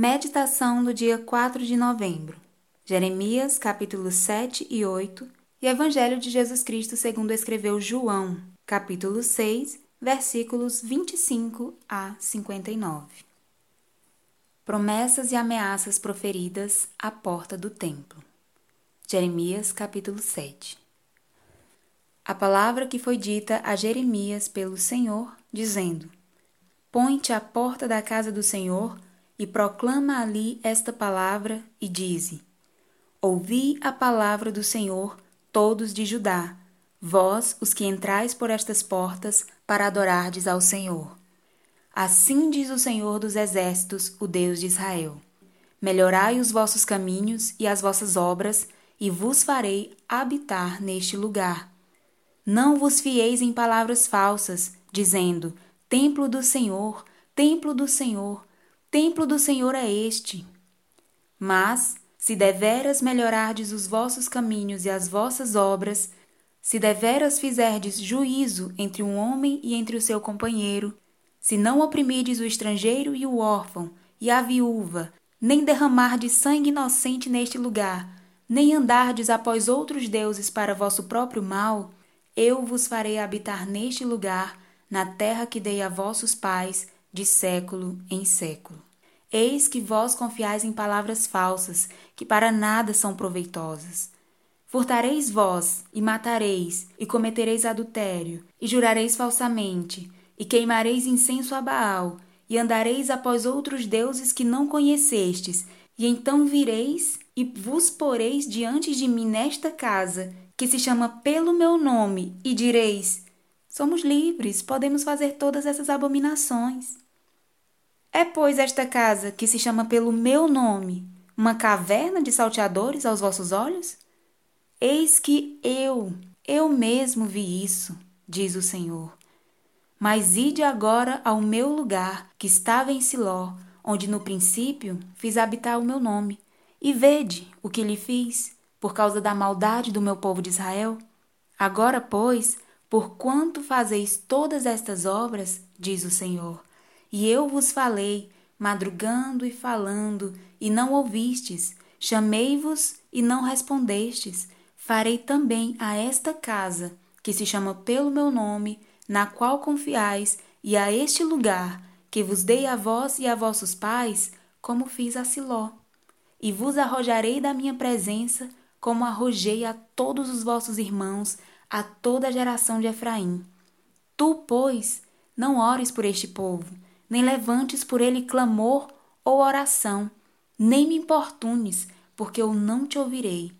Meditação do dia 4 de novembro. Jeremias, capítulos 7 e 8, e Evangelho de Jesus Cristo segundo escreveu João, capítulo 6, versículos 25 a 59. Promessas e ameaças proferidas à porta do templo. Jeremias, capítulo 7. A palavra que foi dita a Jeremias pelo Senhor, dizendo: Põe-te à porta da casa do Senhor e proclama ali esta palavra e dize: Ouvi a palavra do Senhor, todos de Judá, vós, os que entrais por estas portas, para adorardes ao Senhor. Assim diz o Senhor dos Exércitos, o Deus de Israel: Melhorai os vossos caminhos e as vossas obras, e vos farei habitar neste lugar. Não vos fieis em palavras falsas, dizendo: Templo do Senhor, templo do Senhor, templo do Senhor é este. Mas, se deveras melhorardes os vossos caminhos e as vossas obras, se deveras fizerdes juízo entre um homem e entre o seu companheiro, se não oprimirdes o estrangeiro e o órfão e a viúva, nem derramardes sangue inocente neste lugar, nem andardes após outros deuses para vosso próprio mal, eu vos farei habitar neste lugar, na terra que dei a vossos pais, de século em século. Eis que vós confiais em palavras falsas, que para nada são proveitosas. Furtareis vós, e matareis, e cometereis adultério, e jurareis falsamente, e queimareis incenso a Baal, e andareis após outros deuses que não conhecestes, e então vireis e vos poreis diante de mim nesta casa, que se chama pelo meu nome, e direis: Somos livres, podemos fazer todas essas abominações. É, pois, esta casa, que se chama pelo meu nome, uma caverna de salteadores aos vossos olhos? Eis que eu, eu mesmo vi isso, diz o Senhor. Mas ide agora ao meu lugar, que estava em Siló, onde no princípio fiz habitar o meu nome, e vede o que lhe fiz, por causa da maldade do meu povo de Israel. Agora, pois, Porquanto fazeis todas estas obras, diz o Senhor, e eu vos falei, madrugando e falando, e não ouvistes, chamei-vos e não respondestes, farei também a esta casa, que se chama pelo meu nome, na qual confiais, e a este lugar, que vos dei a vós e a vossos pais, como fiz a Siló. E vos arrojarei da minha presença, como arrojei a todos os vossos irmãos, a toda a geração de Efraim. Tu, pois, não ores por este povo, nem levantes por ele clamor ou oração, nem me importunes, porque eu não te ouvirei.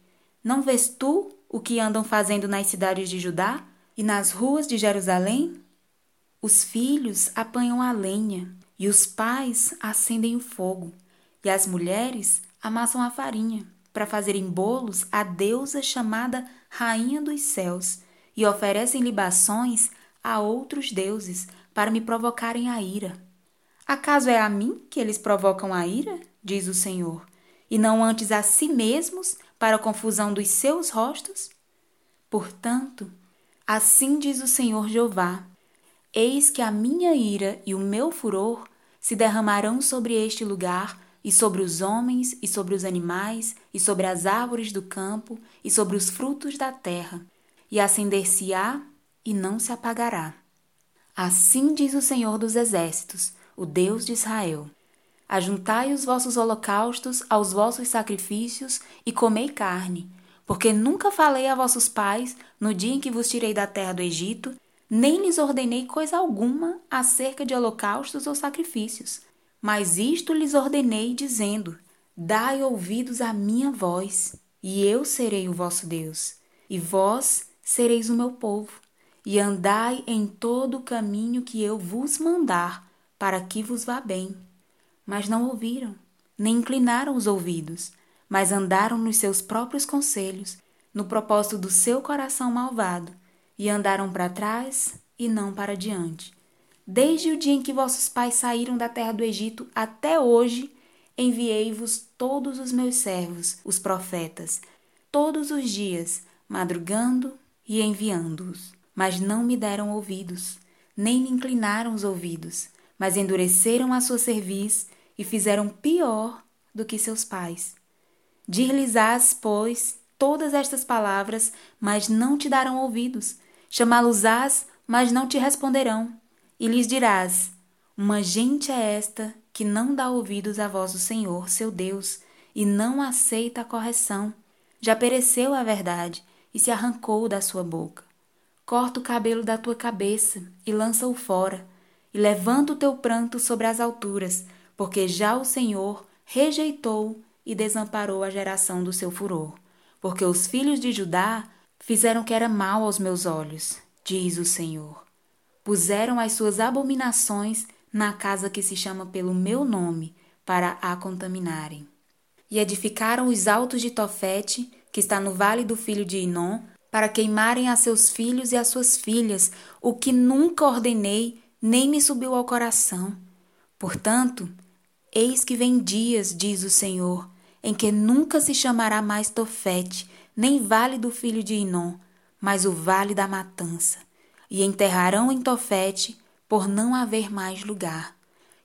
Não vês tu o que andam fazendo nas cidades de Judá e nas ruas de Jerusalém? Os filhos apanham a lenha, e os pais acendem o fogo, e as mulheres amassam a farinha para fazerem bolos à deusa chamada Rainha dos Céus, e oferecem libações a outros deuses para me provocarem a ira. Acaso é a mim que eles provocam a ira? diz o Senhor, e não antes a si mesmos para a confusão dos seus rostos? Portanto, assim diz o Senhor Jeová: Eis que a minha ira e o meu furor se derramarão sobre este lugar e sobre os homens, e sobre os animais, e sobre as árvores do campo, e sobre os frutos da terra, e acender-se-á e não se apagará. Assim diz o Senhor dos Exércitos, o Deus de Israel: Ajuntai os vossos holocaustos aos vossos sacrifícios e comei carne, porque nunca falei a vossos pais no dia em que vos tirei da terra do Egito, nem lhes ordenei coisa alguma acerca de holocaustos ou sacrifícios mas isto lhes ordenei, dizendo: Dai ouvidos à minha voz, e eu serei o vosso Deus, e vós sereis o meu povo, e andai em todo o caminho que eu vos mandar, para que vos vá bem. Mas não ouviram, nem inclinaram os ouvidos, mas andaram nos seus próprios conselhos, no propósito do seu coração malvado, e andaram para trás e não para diante Desde o dia em que vossos pais saíram da terra do Egito até hoje, enviei-vos todos os meus servos, os profetas, todos os dias, madrugando e enviando-os. Mas não me deram ouvidos, nem me inclinaram os ouvidos, mas endureceram a sua cerviz e fizeram pior do que seus pais. Dir-lhes-ás, pois, todas estas palavras, mas não te darão ouvidos. Chamá-los-ás, mas não te responderão. E lhes dirás: Uma gente é esta que não dá ouvidos à voz do Senhor, seu Deus, e não aceita a correção. Já pereceu a verdade e se arrancou da sua boca. Corta o cabelo da tua cabeça e lança-o fora, e levanta o teu pranto sobre as alturas, porque já o Senhor rejeitou e desamparou a geração do seu furor. Porque os filhos de Judá fizeram que era mal aos meus olhos, diz o Senhor. Puseram as suas abominações na casa que se chama pelo meu nome, para a contaminarem. E edificaram os altos de Tofete, que está no vale do filho de Inom, para queimarem a seus filhos e a suas filhas, o que nunca ordenei, nem me subiu ao coração. Portanto, eis que vem dias, diz o Senhor, em que nunca se chamará mais Tofete, nem vale do filho de Inom, mas o vale da matança. E enterrarão em Tofete, por não haver mais lugar.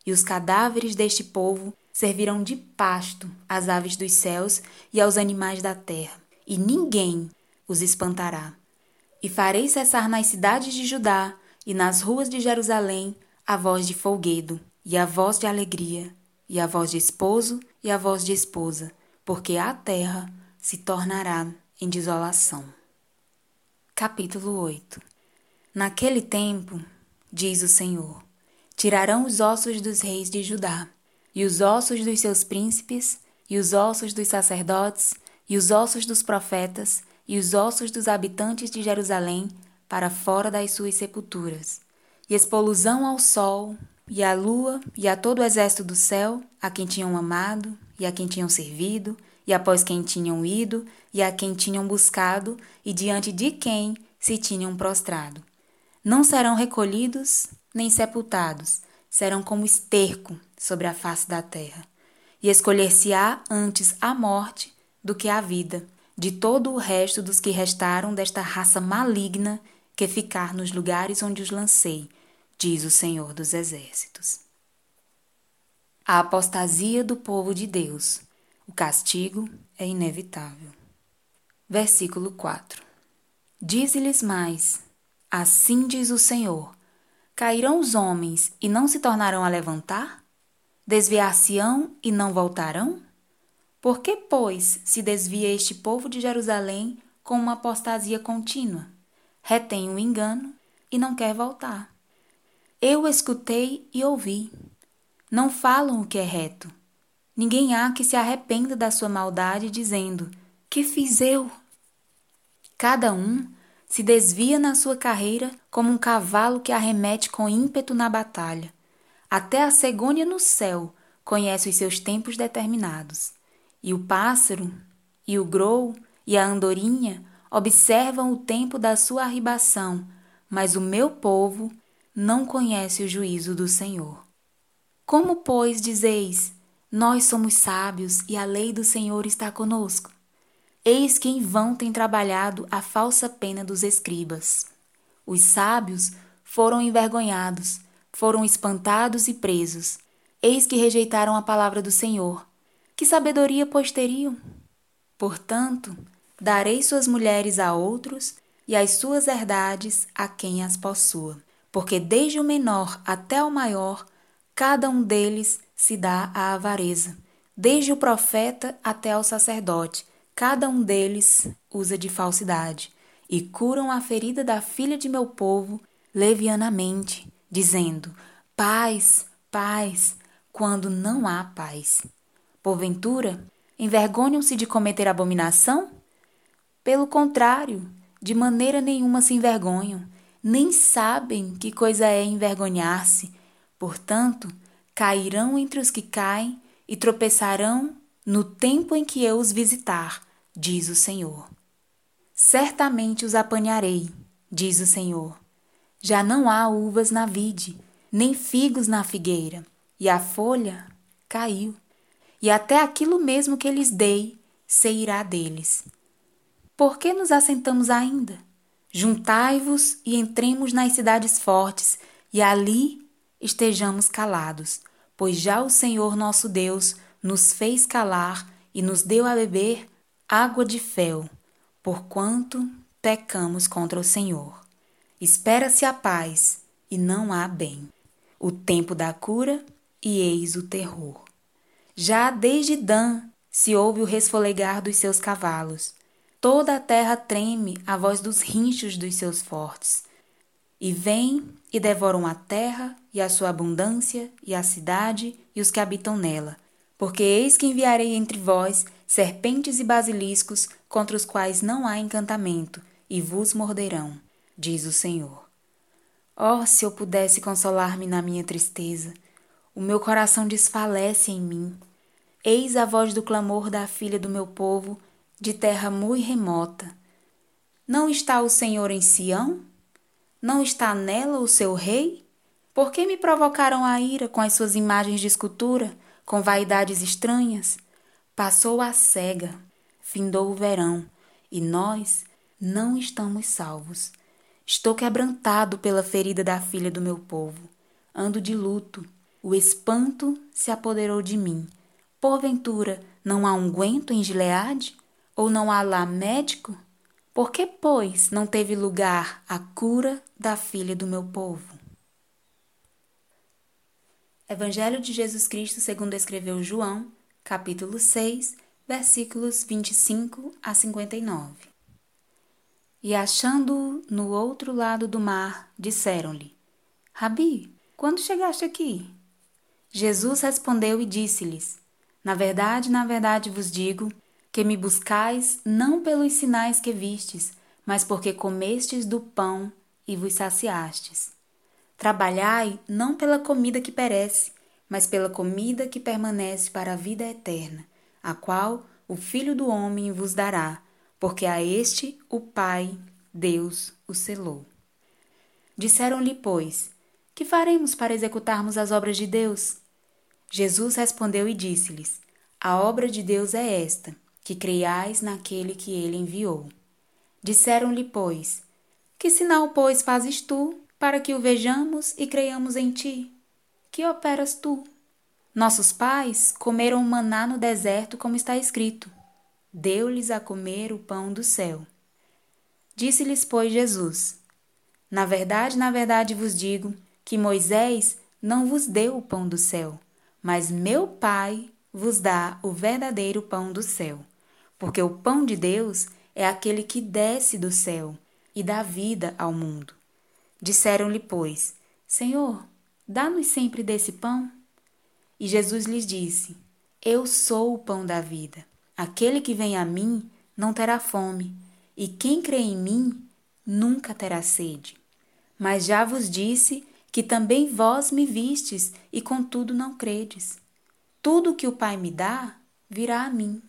E os cadáveres deste povo servirão de pasto às aves dos céus e aos animais da terra, e ninguém os espantará. E farei cessar nas cidades de Judá e nas ruas de Jerusalém a voz de folguedo, e a voz de alegria, e a voz de esposo e a voz de esposa, porque a terra se tornará em desolação. Capítulo 8 Naquele tempo, diz o Senhor, tirarão os ossos dos reis de Judá e os ossos dos seus príncipes, e os ossos dos sacerdotes, e os ossos dos profetas, e os ossos dos habitantes de Jerusalém para fora das suas sepulturas. E expolusão ao sol, e à lua, e a todo o exército do céu, a quem tinham amado, e a quem tinham servido, e após quem tinham ido, e a quem tinham buscado, e diante de quem se tinham prostrado. Não serão recolhidos nem sepultados, serão como esterco sobre a face da terra. E escolher-se-á antes a morte do que a vida, de todo o resto dos que restaram desta raça maligna que ficar nos lugares onde os lancei, diz o Senhor dos Exércitos. A apostasia do povo de Deus. O castigo é inevitável. Versículo 4. Dize-lhes mais: Assim diz o Senhor: Cairão os homens e não se tornarão a levantar? Desviar-se-ão e não voltarão? Por que, pois, se desvia este povo de Jerusalém com uma apostasia contínua? Retém o engano e não quer voltar. Eu escutei e ouvi. Não falam o que é reto. Ninguém há que se arrependa da sua maldade, dizendo: Que fiz eu? Cada um se desvia na sua carreira como um cavalo que arremete com ímpeto na batalha. Até a cegônia no céu conhece os seus tempos determinados. E o pássaro, e o grou, e a andorinha observam o tempo da sua arribação, mas o meu povo não conhece o juízo do Senhor. Como, pois, dizeis: Nós somos sábios e a lei do Senhor está conosco? Eis que em vão tem trabalhado a falsa pena dos escribas. Os sábios foram envergonhados, foram espantados e presos. Eis que rejeitaram a palavra do Senhor. Que sabedoria pois teriam? Portanto, darei suas mulheres a outros e as suas herdades a quem as possua. Porque desde o menor até o maior, cada um deles se dá à avareza. Desde o profeta até o sacerdote, cada um deles usa de falsidade. E curam a ferida da filha de meu povo levianamente dizendo: paz, paz, quando não há paz. Porventura, envergonham-se de cometer abominação? Pelo contrário, de maneira nenhuma se envergonham, nem sabem que coisa é envergonhar-se. Portanto, cairão entre os que caem e tropeçarão no tempo em que eu os visitar, diz o Senhor. Certamente os apanharei, diz o Senhor já não há uvas na vide, nem figos na figueira, e a folha caiu, e até aquilo mesmo que lhes dei se irá deles. Por que nos assentamos ainda? Juntai-vos e entremos nas cidades fortes, e ali estejamos calados, pois já o Senhor nosso Deus nos fez calar e nos deu a beber água de fel, porquanto pecamos contra o Senhor. Espera-se a paz e não há bem. O tempo da cura e eis o terror. Já desde Dan se ouve o resfolegar dos seus cavalos. Toda a terra treme à voz dos rinchos dos seus fortes. E vêm e devoram a terra e a sua abundância e a cidade e os que habitam nela. Porque eis que enviarei entre vós serpentes e basiliscos contra os quais não há encantamento, e vos morderão, diz o Senhor. Oh, se eu pudesse consolar-me na minha tristeza! O meu coração desfalece em mim. Eis a voz do clamor da filha do meu povo, de terra muito remota. Não está o Senhor em Sião? Não está nela o seu rei? Por que me provocaram a ira com as suas imagens de escultura, com vaidades estranhas? Passou a cega, findou o verão, e nós não estamos salvos. Estou quebrantado pela ferida da filha do meu povo. Ando de luto, o espanto se apoderou de mim. Porventura, não há unguento em Gileade? Ou não há lá médico? Por que, pois, não teve lugar a cura da filha do meu povo? Evangelho de Jesus Cristo segundo escreveu João, capítulo 6, versículos 25 a 59. E achando-o no outro lado do mar, disseram-lhe: Rabi, quando chegaste aqui? Jesus respondeu e disse-lhes: Na verdade, na verdade vos digo que me buscais não pelos sinais que vistes, mas porque comestes do pão e vos saciastes. Trabalhai não pela comida que perece, mas pela comida que permanece para a vida eterna, a qual o Filho do Homem vos dará, porque a este o Pai, Deus, o selou. Disseram-lhe, pois, que faremos para executarmos as obras de Deus? Jesus respondeu e disse-lhes: A obra de Deus é esta, que creiais naquele que ele enviou. Disseram-lhe, pois: Que sinal, pois, fazes tu, para que o vejamos e creiamos em ti? Que operas tu? Nossos pais comeram maná no deserto, como está escrito: Deu-lhes a comer o pão do céu. Disse-lhes, pois, Jesus: Na verdade, na verdade vos digo que Moisés não vos deu o pão do céu mas meu Pai vos dá o verdadeiro pão do céu, porque o pão de Deus é aquele que desce do céu e dá vida ao mundo. Disseram-lhe, pois, Senhor, dá-nos sempre desse pão. E Jesus lhes disse: Eu sou o pão da vida. Aquele que vem a mim não terá fome, e quem crê em mim nunca terá sede. Mas já vos disse que também vós me vistes e contudo não credes. Tudo o que o Pai me dá virá a mim.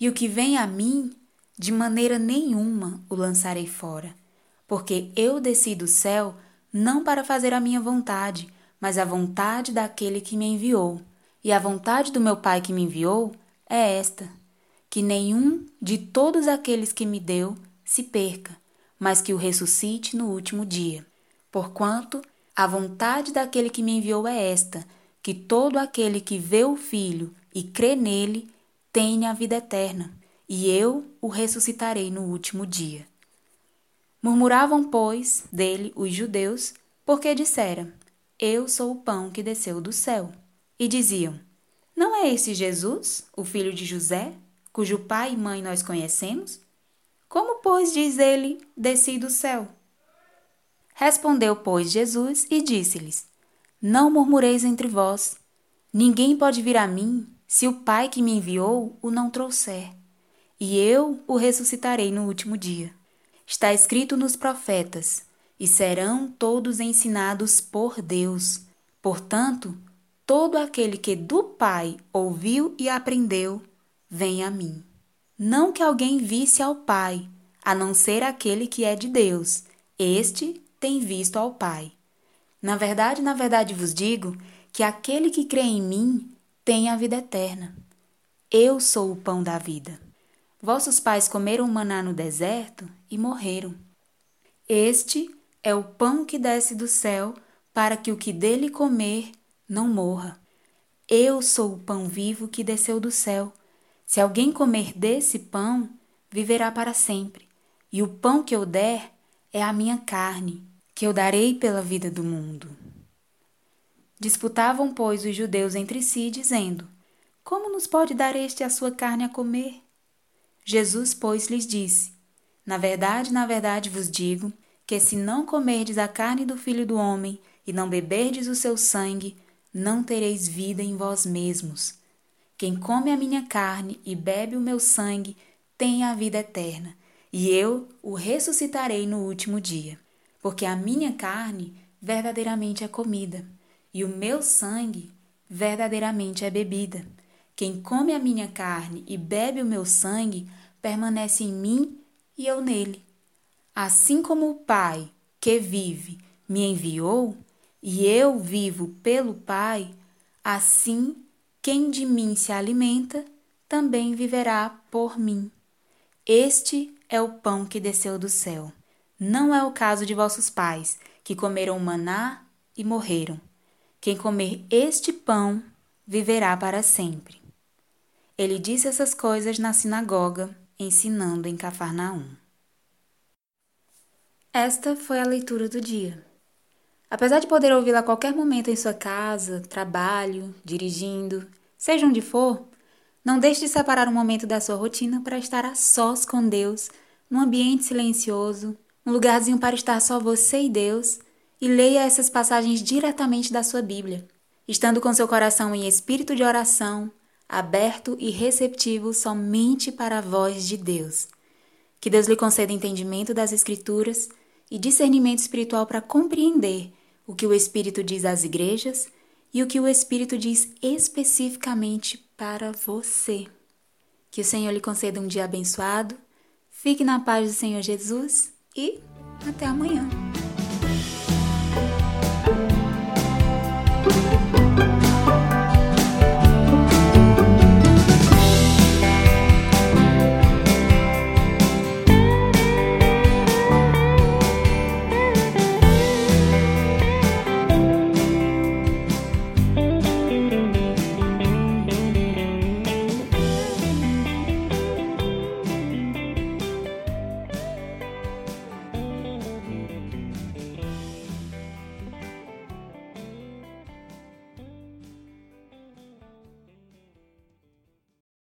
E o que vem a mim, de maneira nenhuma o lançarei fora, porque eu desci do céu não para fazer a minha vontade, mas a vontade daquele que me enviou. E a vontade do meu Pai que me enviou é esta: que nenhum de todos aqueles que me deu se perca, mas que o ressuscite no último dia. Porquanto a vontade daquele que me enviou é esta: que todo aquele que vê o Filho e crê nele tenha a vida eterna, e eu o ressuscitarei no último dia. Murmuravam, pois, dele os judeus, porque dissera: Eu sou o pão que desceu do céu. E diziam: Não é esse Jesus, o filho de José, cujo pai e mãe nós conhecemos? Como, pois, diz ele: Desci do céu? Respondeu, pois, Jesus e disse-lhes: Não murmureis entre vós. Ninguém pode vir a mim se o Pai que me enviou o não trouxer. E eu o ressuscitarei no último dia. Está escrito nos profetas: E serão todos ensinados por Deus. Portanto, todo aquele que do Pai ouviu e aprendeu, vem a mim. Não que alguém visse ao Pai, a não ser aquele que é de Deus. Este tem visto ao Pai. Na verdade, na verdade vos digo que aquele que crê em mim tem a vida eterna. Eu sou o pão da vida. Vossos pais comeram maná no deserto e morreram. Este é o pão que desce do céu, para que o que dele comer não morra. Eu sou o pão vivo que desceu do céu. Se alguém comer desse pão, viverá para sempre. E o pão que eu der é a minha carne, que eu darei pela vida do mundo. Disputavam, pois, os judeus entre si, dizendo: Como nos pode dar este a sua carne a comer? Jesus, pois, lhes disse: Na verdade, na verdade vos digo que se não comerdes a carne do filho do homem e não beberdes o seu sangue, não tereis vida em vós mesmos. Quem come a minha carne e bebe o meu sangue tem a vida eterna, e eu o ressuscitarei no último dia. Porque a minha carne verdadeiramente é comida, e o meu sangue verdadeiramente é bebida. Quem come a minha carne e bebe o meu sangue permanece em mim e eu nele. Assim como o Pai, que vive, me enviou, e eu vivo pelo Pai, assim quem de mim se alimenta também viverá por mim. Este é o pão que desceu do céu. Não é o caso de vossos pais, que comeram maná e morreram. Quem comer este pão viverá para sempre. Ele disse essas coisas na sinagoga, ensinando em Cafarnaum. Esta foi a leitura do dia. Apesar de poder ouvi-la a qualquer momento em sua casa, trabalho, dirigindo, seja onde for, não deixe de separar um momento da sua rotina para estar a sós com Deus, num ambiente silencioso, um lugarzinho para estar só você e Deus, e leia essas passagens diretamente da sua Bíblia, estando com seu coração em espírito de oração, aberto e receptivo somente para a voz de Deus. Que Deus lhe conceda entendimento das Escrituras e discernimento espiritual para compreender o que o Espírito diz às igrejas e o que o Espírito diz especificamente para você. Que o Senhor lhe conceda um dia abençoado, fique na paz do Senhor Jesus e até amanhã.